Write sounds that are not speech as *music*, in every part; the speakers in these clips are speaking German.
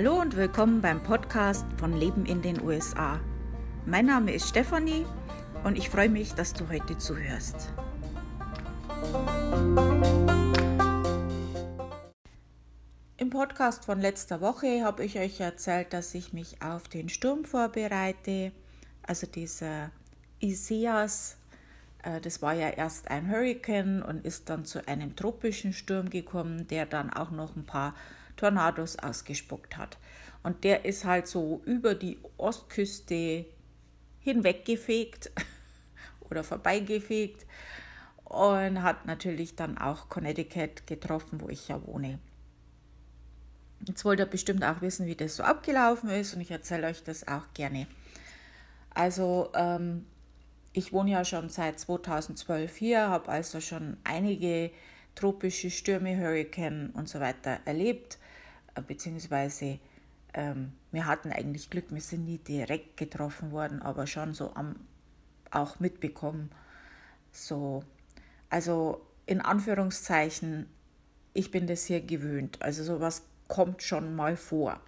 Hallo und willkommen beim Podcast von Leben in den USA. Mein Name ist Stefanie und ich freue mich, dass du heute zuhörst. Im Podcast von letzter Woche habe ich euch erzählt, dass ich mich auf den Sturm vorbereite, also dieser Isaias. Äh, das war ja erst ein Hurricane und ist dann zu einem tropischen Sturm gekommen, der dann auch noch ein paar Tornados ausgespuckt hat. Und der ist halt so über die Ostküste hinweggefegt *laughs* oder vorbeigefegt und hat natürlich dann auch Connecticut getroffen, wo ich ja wohne. Jetzt wollt ihr bestimmt auch wissen, wie das so abgelaufen ist und ich erzähle euch das auch gerne. Also ähm, ich wohne ja schon seit 2012 hier, habe also schon einige tropische Stürme, Hurricane und so weiter erlebt beziehungsweise ähm, wir hatten eigentlich Glück, wir sind nie direkt getroffen worden, aber schon so am, auch mitbekommen. So, also in Anführungszeichen, ich bin das hier gewöhnt. Also sowas kommt schon mal vor.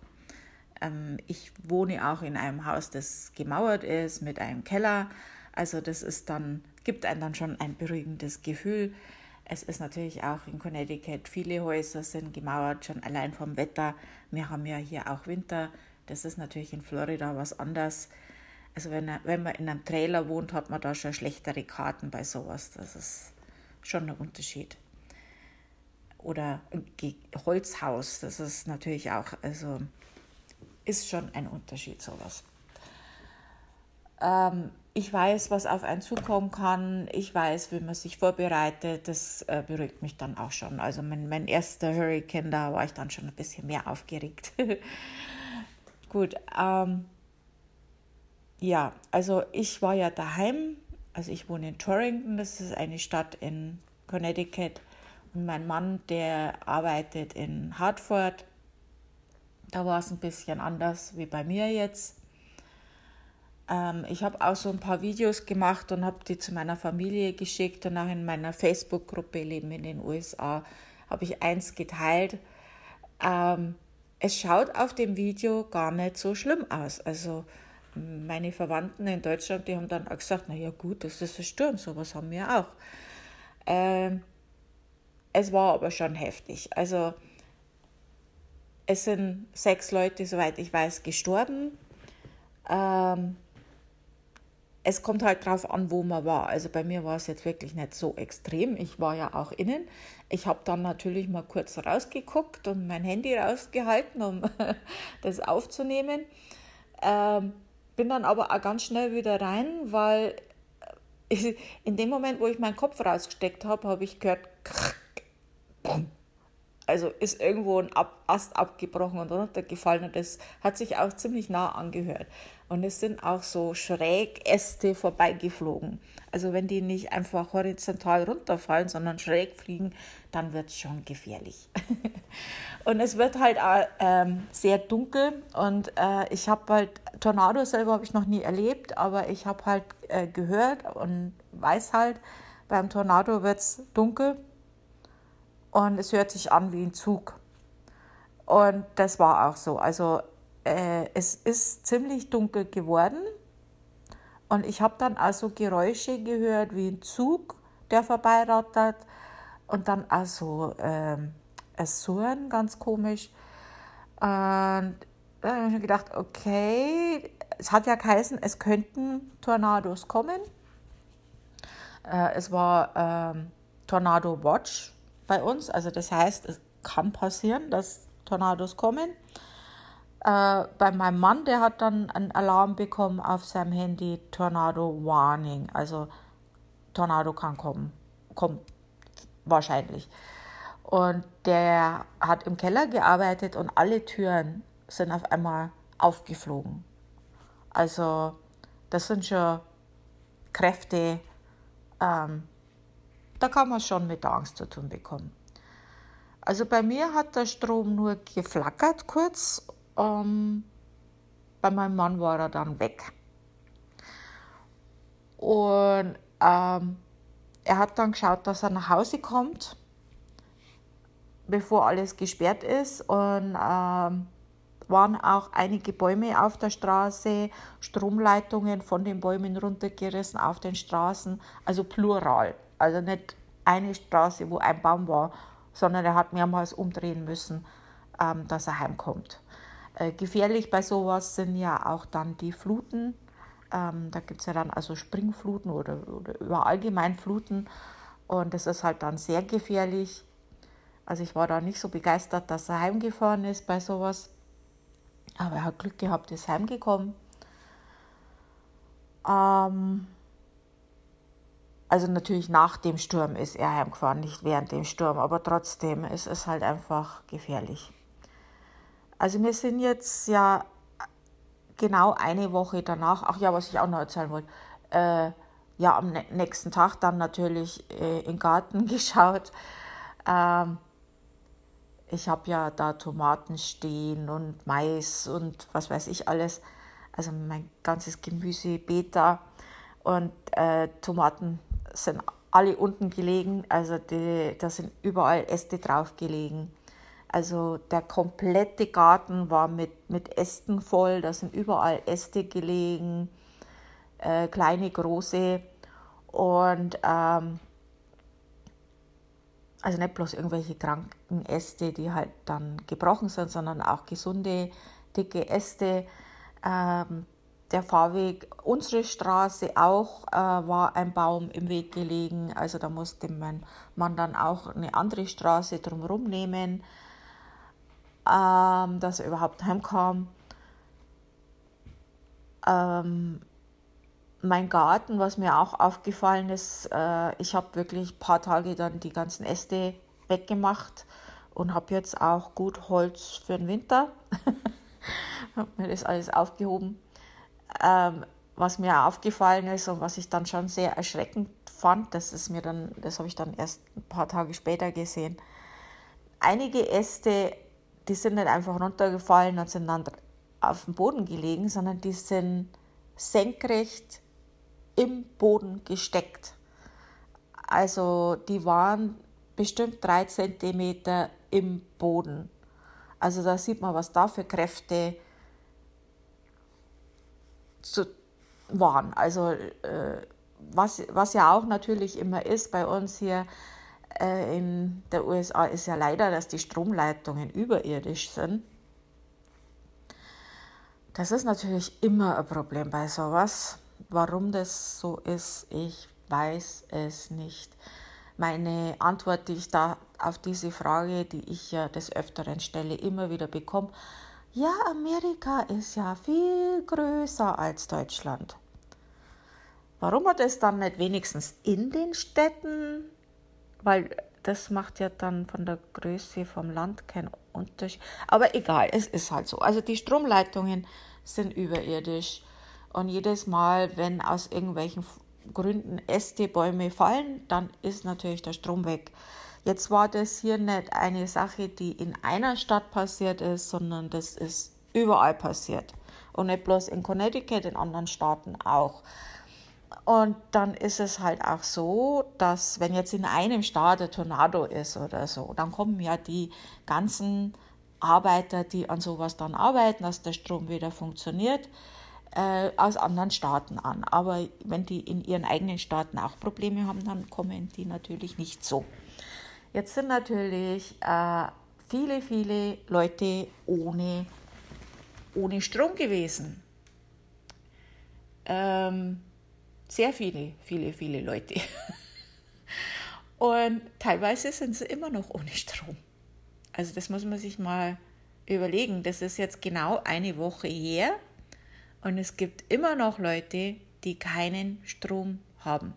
Ähm, ich wohne auch in einem Haus, das gemauert ist mit einem Keller. Also das ist dann, gibt einem dann schon ein beruhigendes Gefühl. Es ist natürlich auch in Connecticut, viele Häuser sind gemauert, schon allein vom Wetter. Wir haben ja hier auch Winter. Das ist natürlich in Florida was anderes. Also wenn, wenn man in einem Trailer wohnt, hat man da schon schlechtere Karten bei sowas. Das ist schon ein Unterschied. Oder Holzhaus, das ist natürlich auch, also ist schon ein Unterschied sowas. Ähm, ich weiß, was auf einen zukommen kann. Ich weiß, wie man sich vorbereitet. Das äh, beruhigt mich dann auch schon. Also mein, mein erster Hurricane, da war ich dann schon ein bisschen mehr aufgeregt. *laughs* Gut. Ähm, ja, also ich war ja daheim. Also ich wohne in Torrington, das ist eine Stadt in Connecticut. Und mein Mann, der arbeitet in Hartford. Da war es ein bisschen anders wie bei mir jetzt. Ähm, ich habe auch so ein paar Videos gemacht und habe die zu meiner Familie geschickt und auch in meiner Facebook-Gruppe Leben in den USA habe ich eins geteilt. Ähm, es schaut auf dem Video gar nicht so schlimm aus. Also meine Verwandten in Deutschland, die haben dann auch gesagt, na ja gut, das ist ein Sturm, sowas haben wir auch. Ähm, es war aber schon heftig. Also es sind sechs Leute, soweit ich weiß, gestorben. Ähm, es kommt halt drauf an, wo man war. Also bei mir war es jetzt wirklich nicht so extrem. Ich war ja auch innen. Ich habe dann natürlich mal kurz rausgeguckt und mein Handy rausgehalten, um *laughs* das aufzunehmen. Ähm, bin dann aber auch ganz schnell wieder rein, weil *laughs* in dem Moment, wo ich meinen Kopf rausgesteckt habe, habe ich gehört, also ist irgendwo ein Ast abgebrochen und runtergefallen und das hat sich auch ziemlich nah angehört. Und es sind auch so Schrägäste vorbeigeflogen. Also wenn die nicht einfach horizontal runterfallen, sondern schräg fliegen, dann wird es schon gefährlich. *laughs* und es wird halt auch, ähm, sehr dunkel und äh, ich habe halt, Tornado selber habe ich noch nie erlebt, aber ich habe halt äh, gehört und weiß halt, beim Tornado wird es dunkel und es hört sich an wie ein Zug. Und das war auch so. Also äh, es ist ziemlich dunkel geworden und ich habe dann also Geräusche gehört wie ein Zug, der vorbeirattert und dann also äh, es Surren, ganz komisch. Und da habe ich mir gedacht, okay, es hat ja geheißen, es könnten Tornados kommen. Äh, es war ähm, Tornado Watch bei uns. Also das heißt, es kann passieren, dass Tornados kommen. Äh, bei meinem Mann, der hat dann einen Alarm bekommen auf seinem Handy, Tornado Warning. Also Tornado kann kommen, kommt wahrscheinlich. Und der hat im Keller gearbeitet und alle Türen sind auf einmal aufgeflogen. Also das sind schon Kräfte, ähm, da kann man schon mit Angst zu tun bekommen. Also bei mir hat der Strom nur geflackert kurz, ähm, bei meinem Mann war er dann weg. Und ähm, er hat dann geschaut, dass er nach Hause kommt, bevor alles gesperrt ist. Und ähm, waren auch einige Bäume auf der Straße, Stromleitungen von den Bäumen runtergerissen auf den Straßen, also plural. Also nicht eine Straße, wo ein Baum war, sondern er hat mehrmals umdrehen müssen, ähm, dass er heimkommt. Äh, gefährlich bei sowas sind ja auch dann die Fluten. Ähm, da gibt es ja dann also Springfluten oder, oder über allgemein Fluten. Und das ist halt dann sehr gefährlich. Also ich war da nicht so begeistert, dass er heimgefahren ist bei sowas. Aber er hat Glück gehabt, ist heimgekommen. Ähm, also natürlich nach dem Sturm ist er heimgefahren, nicht während dem Sturm, aber trotzdem ist es halt einfach gefährlich. Also wir sind jetzt ja genau eine Woche danach, ach ja, was ich auch noch erzählen wollte, äh, ja, am nächsten Tag dann natürlich äh, in den Garten *laughs* geschaut. Ähm, ich habe ja da Tomaten stehen und Mais und was weiß ich alles. Also mein ganzes Gemüsebeet da. Und äh, Tomaten sind alle unten gelegen. Also die, da sind überall Äste drauf gelegen. Also der komplette Garten war mit, mit Ästen voll. Da sind überall Äste gelegen. Äh, kleine, große. Und ähm, also nicht bloß irgendwelche kranken Äste, die halt dann gebrochen sind, sondern auch gesunde, dicke Äste. Ähm, der Fahrweg, unsere Straße auch, äh, war ein Baum im Weg gelegen. Also da musste man, man dann auch eine andere Straße drumherum nehmen, ähm, dass er überhaupt heimkam. Ähm, mein Garten, was mir auch aufgefallen ist, äh, ich habe wirklich ein paar Tage dann die ganzen Äste weggemacht und habe jetzt auch gut Holz für den Winter. *laughs* habe mir das alles aufgehoben. Ähm, was mir aufgefallen ist und was ich dann schon sehr erschreckend fand, das ist mir dann, das habe ich dann erst ein paar Tage später gesehen. Einige Äste, die sind nicht einfach runtergefallen und sind dann auf dem Boden gelegen, sondern die sind senkrecht im Boden gesteckt. Also die waren bestimmt drei Zentimeter im Boden. Also da sieht man, was da für Kräfte zu, waren. Also äh, was, was ja auch natürlich immer ist bei uns hier äh, in der USA ist ja leider, dass die Stromleitungen überirdisch sind. Das ist natürlich immer ein Problem bei sowas. Warum das so ist, ich weiß es nicht. Meine Antwort, die ich da auf diese Frage, die ich ja des Öfteren stelle, immer wieder bekomme, ja, Amerika ist ja viel größer als Deutschland. Warum hat es dann nicht wenigstens in den Städten? Weil das macht ja dann von der Größe vom Land keinen Unterschied. Aber egal, es ist halt so. Also die Stromleitungen sind überirdisch. Und jedes Mal, wenn aus irgendwelchen Gründen Äste, Bäume fallen, dann ist natürlich der Strom weg. Jetzt war das hier nicht eine Sache, die in einer Stadt passiert ist, sondern das ist überall passiert. Und nicht bloß in Connecticut, in anderen Staaten auch. Und dann ist es halt auch so, dass wenn jetzt in einem Staat ein Tornado ist oder so, dann kommen ja die ganzen Arbeiter, die an sowas dann arbeiten, dass der Strom wieder funktioniert, äh, aus anderen Staaten an. Aber wenn die in ihren eigenen Staaten auch Probleme haben, dann kommen die natürlich nicht so. Jetzt sind natürlich äh, viele, viele Leute ohne, ohne Strom gewesen. Ähm, sehr viele, viele, viele Leute. *laughs* Und teilweise sind sie immer noch ohne Strom. Also das muss man sich mal überlegen. Das ist jetzt genau eine Woche her und es gibt immer noch Leute, die keinen Strom haben.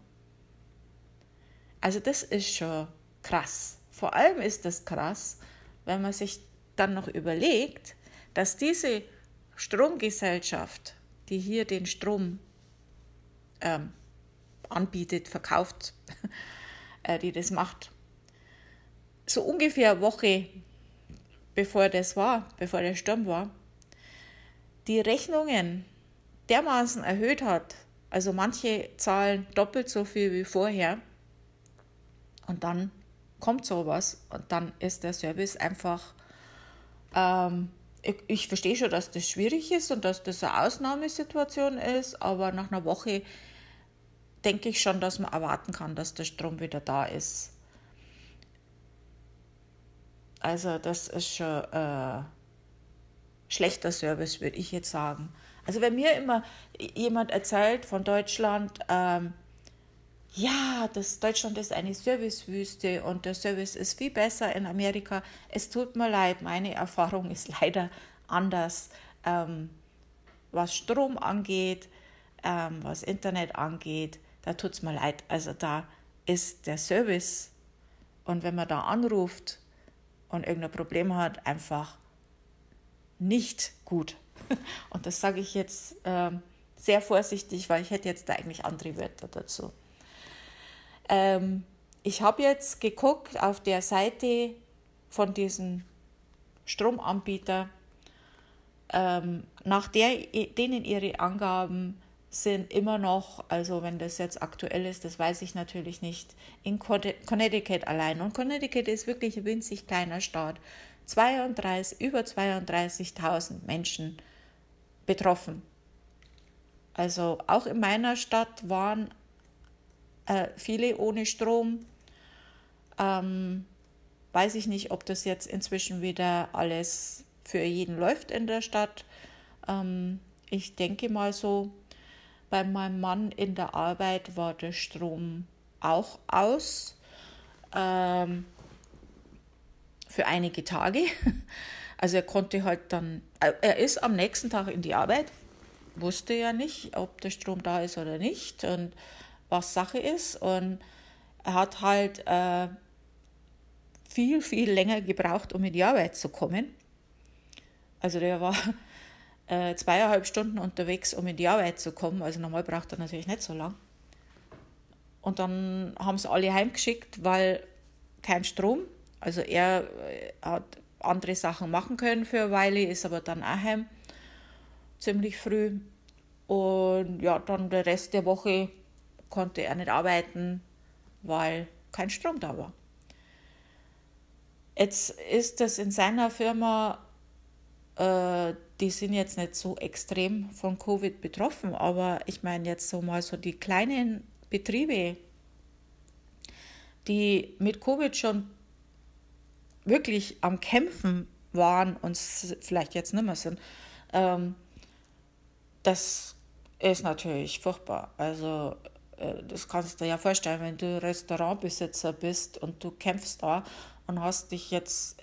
Also das ist schon krass. Vor allem ist das krass, wenn man sich dann noch überlegt, dass diese Stromgesellschaft, die hier den Strom ähm, anbietet, verkauft, *laughs* äh, die das macht, so ungefähr eine Woche bevor das war, bevor der Sturm war, die Rechnungen dermaßen erhöht hat, also manche zahlen doppelt so viel wie vorher, und dann kommt sowas und dann ist der Service einfach ähm, ich, ich verstehe schon, dass das schwierig ist und dass das eine Ausnahmesituation ist, aber nach einer Woche denke ich schon, dass man erwarten kann, dass der Strom wieder da ist. Also das ist schon äh, schlechter Service, würde ich jetzt sagen. Also wenn mir immer jemand erzählt von Deutschland, ähm, ja, das Deutschland ist eine Servicewüste und der Service ist viel besser in Amerika. Es tut mir leid, meine Erfahrung ist leider anders, ähm, was Strom angeht, ähm, was Internet angeht. Da tut es mir leid. Also da ist der Service und wenn man da anruft und irgendein Problem hat, einfach nicht gut. *laughs* Und das sage ich jetzt ähm, sehr vorsichtig, weil ich hätte jetzt da eigentlich andere Wörter dazu. Ähm, ich habe jetzt geguckt auf der Seite von diesem Stromanbieter, ähm, nach der, denen ihre Angaben sind immer noch, also wenn das jetzt aktuell ist, das weiß ich natürlich nicht, in Connecticut allein. Und Connecticut ist wirklich ein winzig kleiner Staat. 32, über 32.000 Menschen betroffen. Also auch in meiner Stadt waren äh, viele ohne Strom. Ähm, weiß ich nicht, ob das jetzt inzwischen wieder alles für jeden läuft in der Stadt. Ähm, ich denke mal so, bei meinem Mann in der Arbeit war der Strom auch aus. Ähm, für einige Tage. *laughs* Also er konnte halt dann, äh, er ist am nächsten Tag in die Arbeit, wusste ja nicht, ob der Strom da ist oder nicht. Und was Sache ist. Und er hat halt äh, viel, viel länger gebraucht, um in die Arbeit zu kommen. Also der war *laughs* äh, zweieinhalb Stunden unterwegs, um in die Arbeit zu kommen. Also normal braucht er natürlich nicht so lang. Und dann haben sie alle heimgeschickt, weil kein Strom. Also er äh, hat andere Sachen machen können für eine Weile, ist aber dann auch heim ziemlich früh. Und ja, dann der Rest der Woche konnte er nicht arbeiten, weil kein Strom da war. Jetzt ist das in seiner Firma, äh, die sind jetzt nicht so extrem von Covid betroffen, aber ich meine jetzt so mal so die kleinen Betriebe, die mit Covid schon wirklich am Kämpfen waren und vielleicht jetzt nicht mehr sind, ähm, das ist natürlich furchtbar. Also das kannst du ja vorstellen, wenn du Restaurantbesitzer bist und du kämpfst da und hast dich jetzt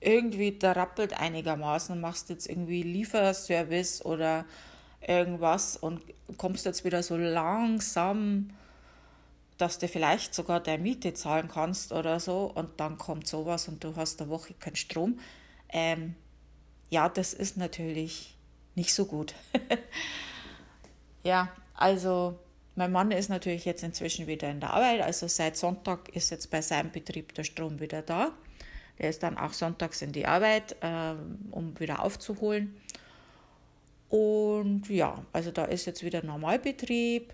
irgendwie derappelt einigermaßen und machst jetzt irgendwie Lieferservice oder irgendwas und kommst jetzt wieder so langsam, dass du vielleicht sogar deine Miete zahlen kannst oder so und dann kommt sowas und du hast eine Woche keinen Strom. Ähm, ja, das ist natürlich nicht so gut. *laughs* ja, also mein Mann ist natürlich jetzt inzwischen wieder in der Arbeit, also seit Sonntag ist jetzt bei seinem Betrieb der Strom wieder da. Er ist dann auch sonntags in die Arbeit, äh, um wieder aufzuholen. Und ja, also da ist jetzt wieder Normalbetrieb.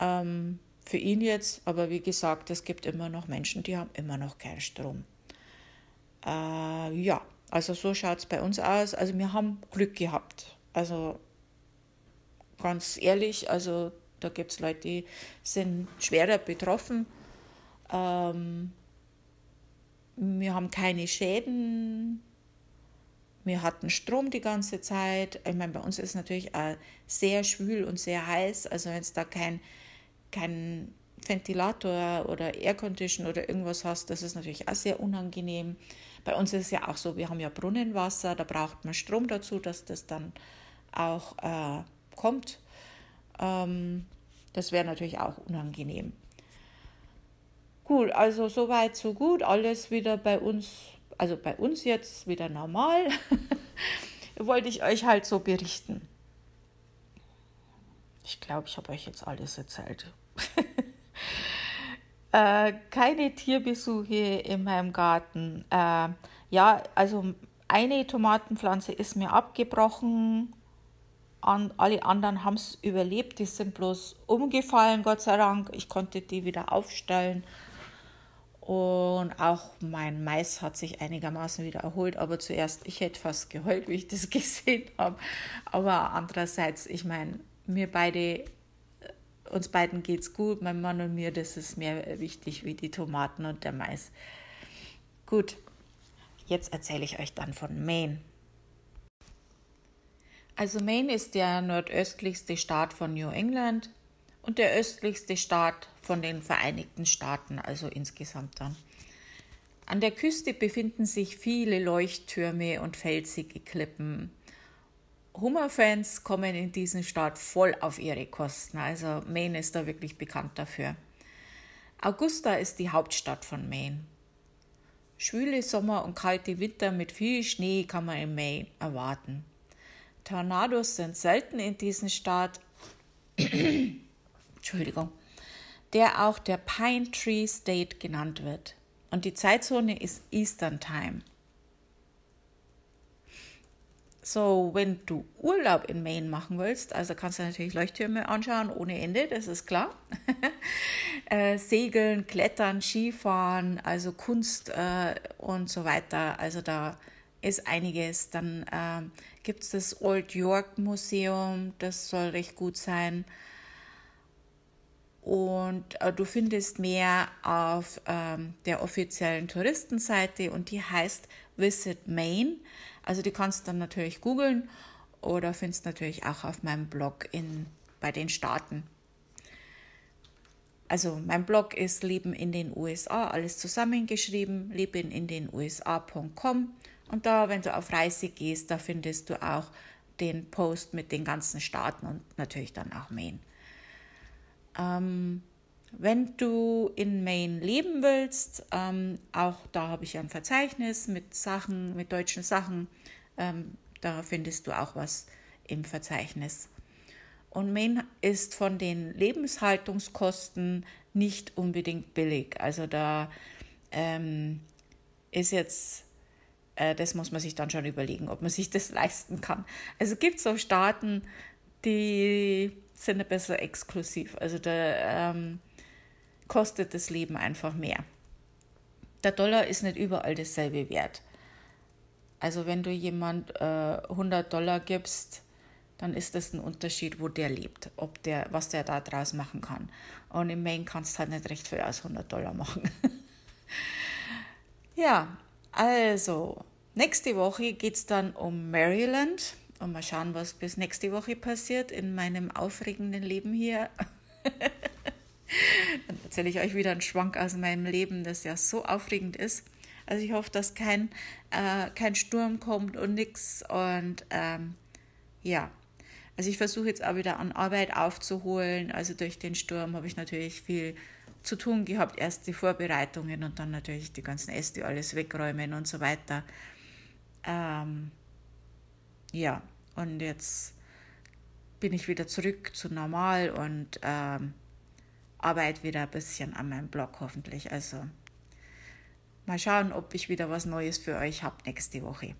Ähm, für ihn jetzt, aber wie gesagt, es gibt immer noch Menschen, die haben immer noch keinen Strom. Äh, ja, also so schaut es bei uns aus. Also wir haben Glück gehabt. Also ganz ehrlich, also da gibt es Leute, die sind schwerer betroffen. Ähm, wir haben keine Schäden. Wir hatten Strom die ganze Zeit. Ich meine, bei uns ist es natürlich auch sehr schwül und sehr heiß. Also wenn es da kein, kein Ventilator oder Aircondition oder irgendwas hast, das ist natürlich auch sehr unangenehm. Bei uns ist es ja auch so, wir haben ja Brunnenwasser, da braucht man Strom dazu, dass das dann auch äh, kommt. Ähm, das wäre natürlich auch unangenehm. Gut, also soweit, so gut. Alles wieder bei uns, also bei uns jetzt wieder normal. *laughs* Wollte ich euch halt so berichten. Ich glaube, ich habe euch jetzt alles erzählt. *laughs* äh, keine Tierbesuche in meinem Garten. Äh, ja, also eine Tomatenpflanze ist mir abgebrochen an, alle anderen haben es überlebt, die sind bloß umgefallen, Gott sei Dank. Ich konnte die wieder aufstellen. Und auch mein Mais hat sich einigermaßen wieder erholt, aber zuerst, ich hätte fast geheult, wie ich das *laughs* gesehen habe. Aber andererseits, ich meine, mir beide, uns beiden geht es gut, mein Mann und mir, das ist mehr wichtig wie die Tomaten und der Mais. Gut, jetzt erzähle ich euch dann von Maine. Also Maine ist der nordöstlichste Staat von New England und der östlichste Staat von den Vereinigten Staaten, also insgesamt dann. An der Küste befinden sich viele Leuchttürme und felsige Klippen. Hummerfans kommen in diesen Staat voll auf ihre Kosten, also Maine ist da wirklich bekannt dafür. Augusta ist die Hauptstadt von Maine. Schwüle Sommer und kalte Winter mit viel Schnee kann man in Maine erwarten. Tornados sind selten in diesem Staat. Entschuldigung, der auch der Pine Tree State genannt wird. Und die Zeitzone ist Eastern Time. So, wenn du Urlaub in Maine machen willst, also kannst du natürlich Leuchttürme anschauen ohne Ende, das ist klar. *laughs* äh, Segeln, Klettern, Skifahren, also Kunst äh, und so weiter. Also da ist einiges. Dann äh, gibt es das Old York Museum, das soll recht gut sein. Und äh, du findest mehr auf ähm, der offiziellen Touristenseite und die heißt Visit Maine. Also die kannst du dann natürlich googeln oder findest natürlich auch auf meinem Blog in, bei den Staaten. Also mein Blog ist Leben in den USA, alles zusammengeschrieben, leben in den USA.com. Und da, wenn du auf Reise gehst, da findest du auch den Post mit den ganzen Staaten und natürlich dann auch Maine. Ähm, wenn du in Maine leben willst, ähm, auch da habe ich ein Verzeichnis mit Sachen, mit deutschen Sachen. Ähm, da findest du auch was im Verzeichnis. Und Maine ist von den Lebenshaltungskosten nicht unbedingt billig. Also da ähm, ist jetzt, äh, das muss man sich dann schon überlegen, ob man sich das leisten kann. Also gibt es so Staaten, die sind ein bisschen exklusiv. Also da ähm, kostet das Leben einfach mehr. Der Dollar ist nicht überall dasselbe wert. Also wenn du jemand äh, 100 Dollar gibst, dann ist das ein Unterschied, wo der lebt, ob der, was der da draus machen kann. Und im Maine kannst du halt nicht recht viel aus 100 Dollar machen. *laughs* ja, also nächste Woche geht es dann um Maryland. Und mal schauen, was bis nächste Woche passiert in meinem aufregenden Leben hier. *laughs* Dann erzähle ich euch wieder einen Schwank aus meinem Leben, das ja so aufregend ist. Also ich hoffe, dass kein, äh, kein Sturm kommt und nichts. Und ähm, ja, also ich versuche jetzt auch wieder an Arbeit aufzuholen. Also durch den Sturm habe ich natürlich viel zu tun gehabt. Erst die Vorbereitungen und dann natürlich die ganzen Äste alles wegräumen und so weiter. Ähm, ja, und jetzt bin ich wieder zurück zu normal und ähm, arbeite wieder ein bisschen an meinem Blog hoffentlich. Also mal schauen, ob ich wieder was Neues für euch habe nächste Woche.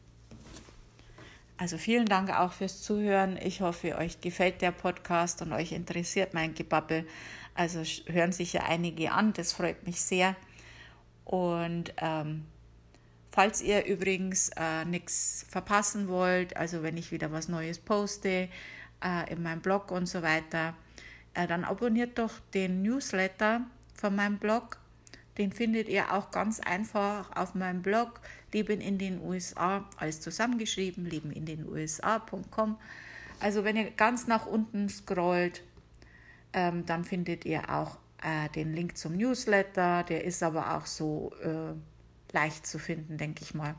Also vielen Dank auch fürs Zuhören. Ich hoffe, euch gefällt der Podcast und euch interessiert mein Gebabbel. Also hören sich ja einige an, das freut mich sehr. Und ähm, Falls ihr übrigens äh, nichts verpassen wollt, also wenn ich wieder was Neues poste äh, in meinem Blog und so weiter, äh, dann abonniert doch den Newsletter von meinem Blog. Den findet ihr auch ganz einfach auf meinem Blog Leben in den USA, alles zusammengeschrieben, leben in den USA.com. Also wenn ihr ganz nach unten scrollt, ähm, dann findet ihr auch äh, den Link zum Newsletter. Der ist aber auch so äh, leicht zu finden, denke ich mal.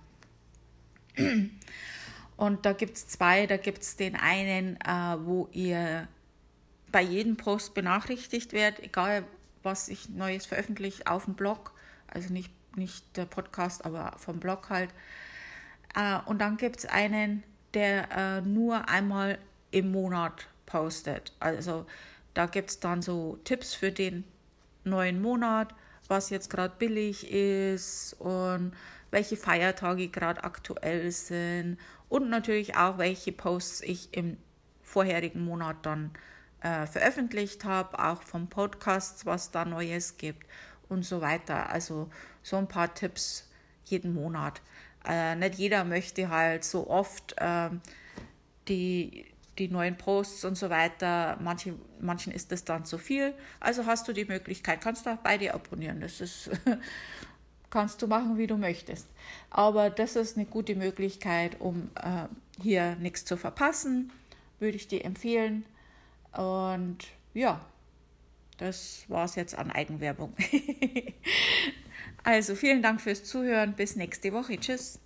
Und da gibt es zwei. Da gibt es den einen, äh, wo ihr bei jedem Post benachrichtigt werdet, egal was ich Neues veröffentliche auf dem Blog. Also nicht, nicht der Podcast, aber vom Blog halt. Äh, und dann gibt es einen, der äh, nur einmal im Monat postet. Also da gibt es dann so Tipps für den neuen Monat was jetzt gerade billig ist und welche Feiertage gerade aktuell sind und natürlich auch, welche Posts ich im vorherigen Monat dann äh, veröffentlicht habe, auch vom Podcast, was da Neues gibt und so weiter. Also so ein paar Tipps jeden Monat. Äh, nicht jeder möchte halt so oft äh, die, die neuen Posts und so weiter. Manche, manchen ist das dann zu viel. Also hast du die Möglichkeit, kannst du auch beide abonnieren. Das ist, *laughs* kannst du machen, wie du möchtest. Aber das ist eine gute Möglichkeit, um äh, hier nichts zu verpassen. Würde ich dir empfehlen. Und ja, das war es jetzt an Eigenwerbung. *laughs* also vielen Dank fürs Zuhören. Bis nächste Woche. Tschüss.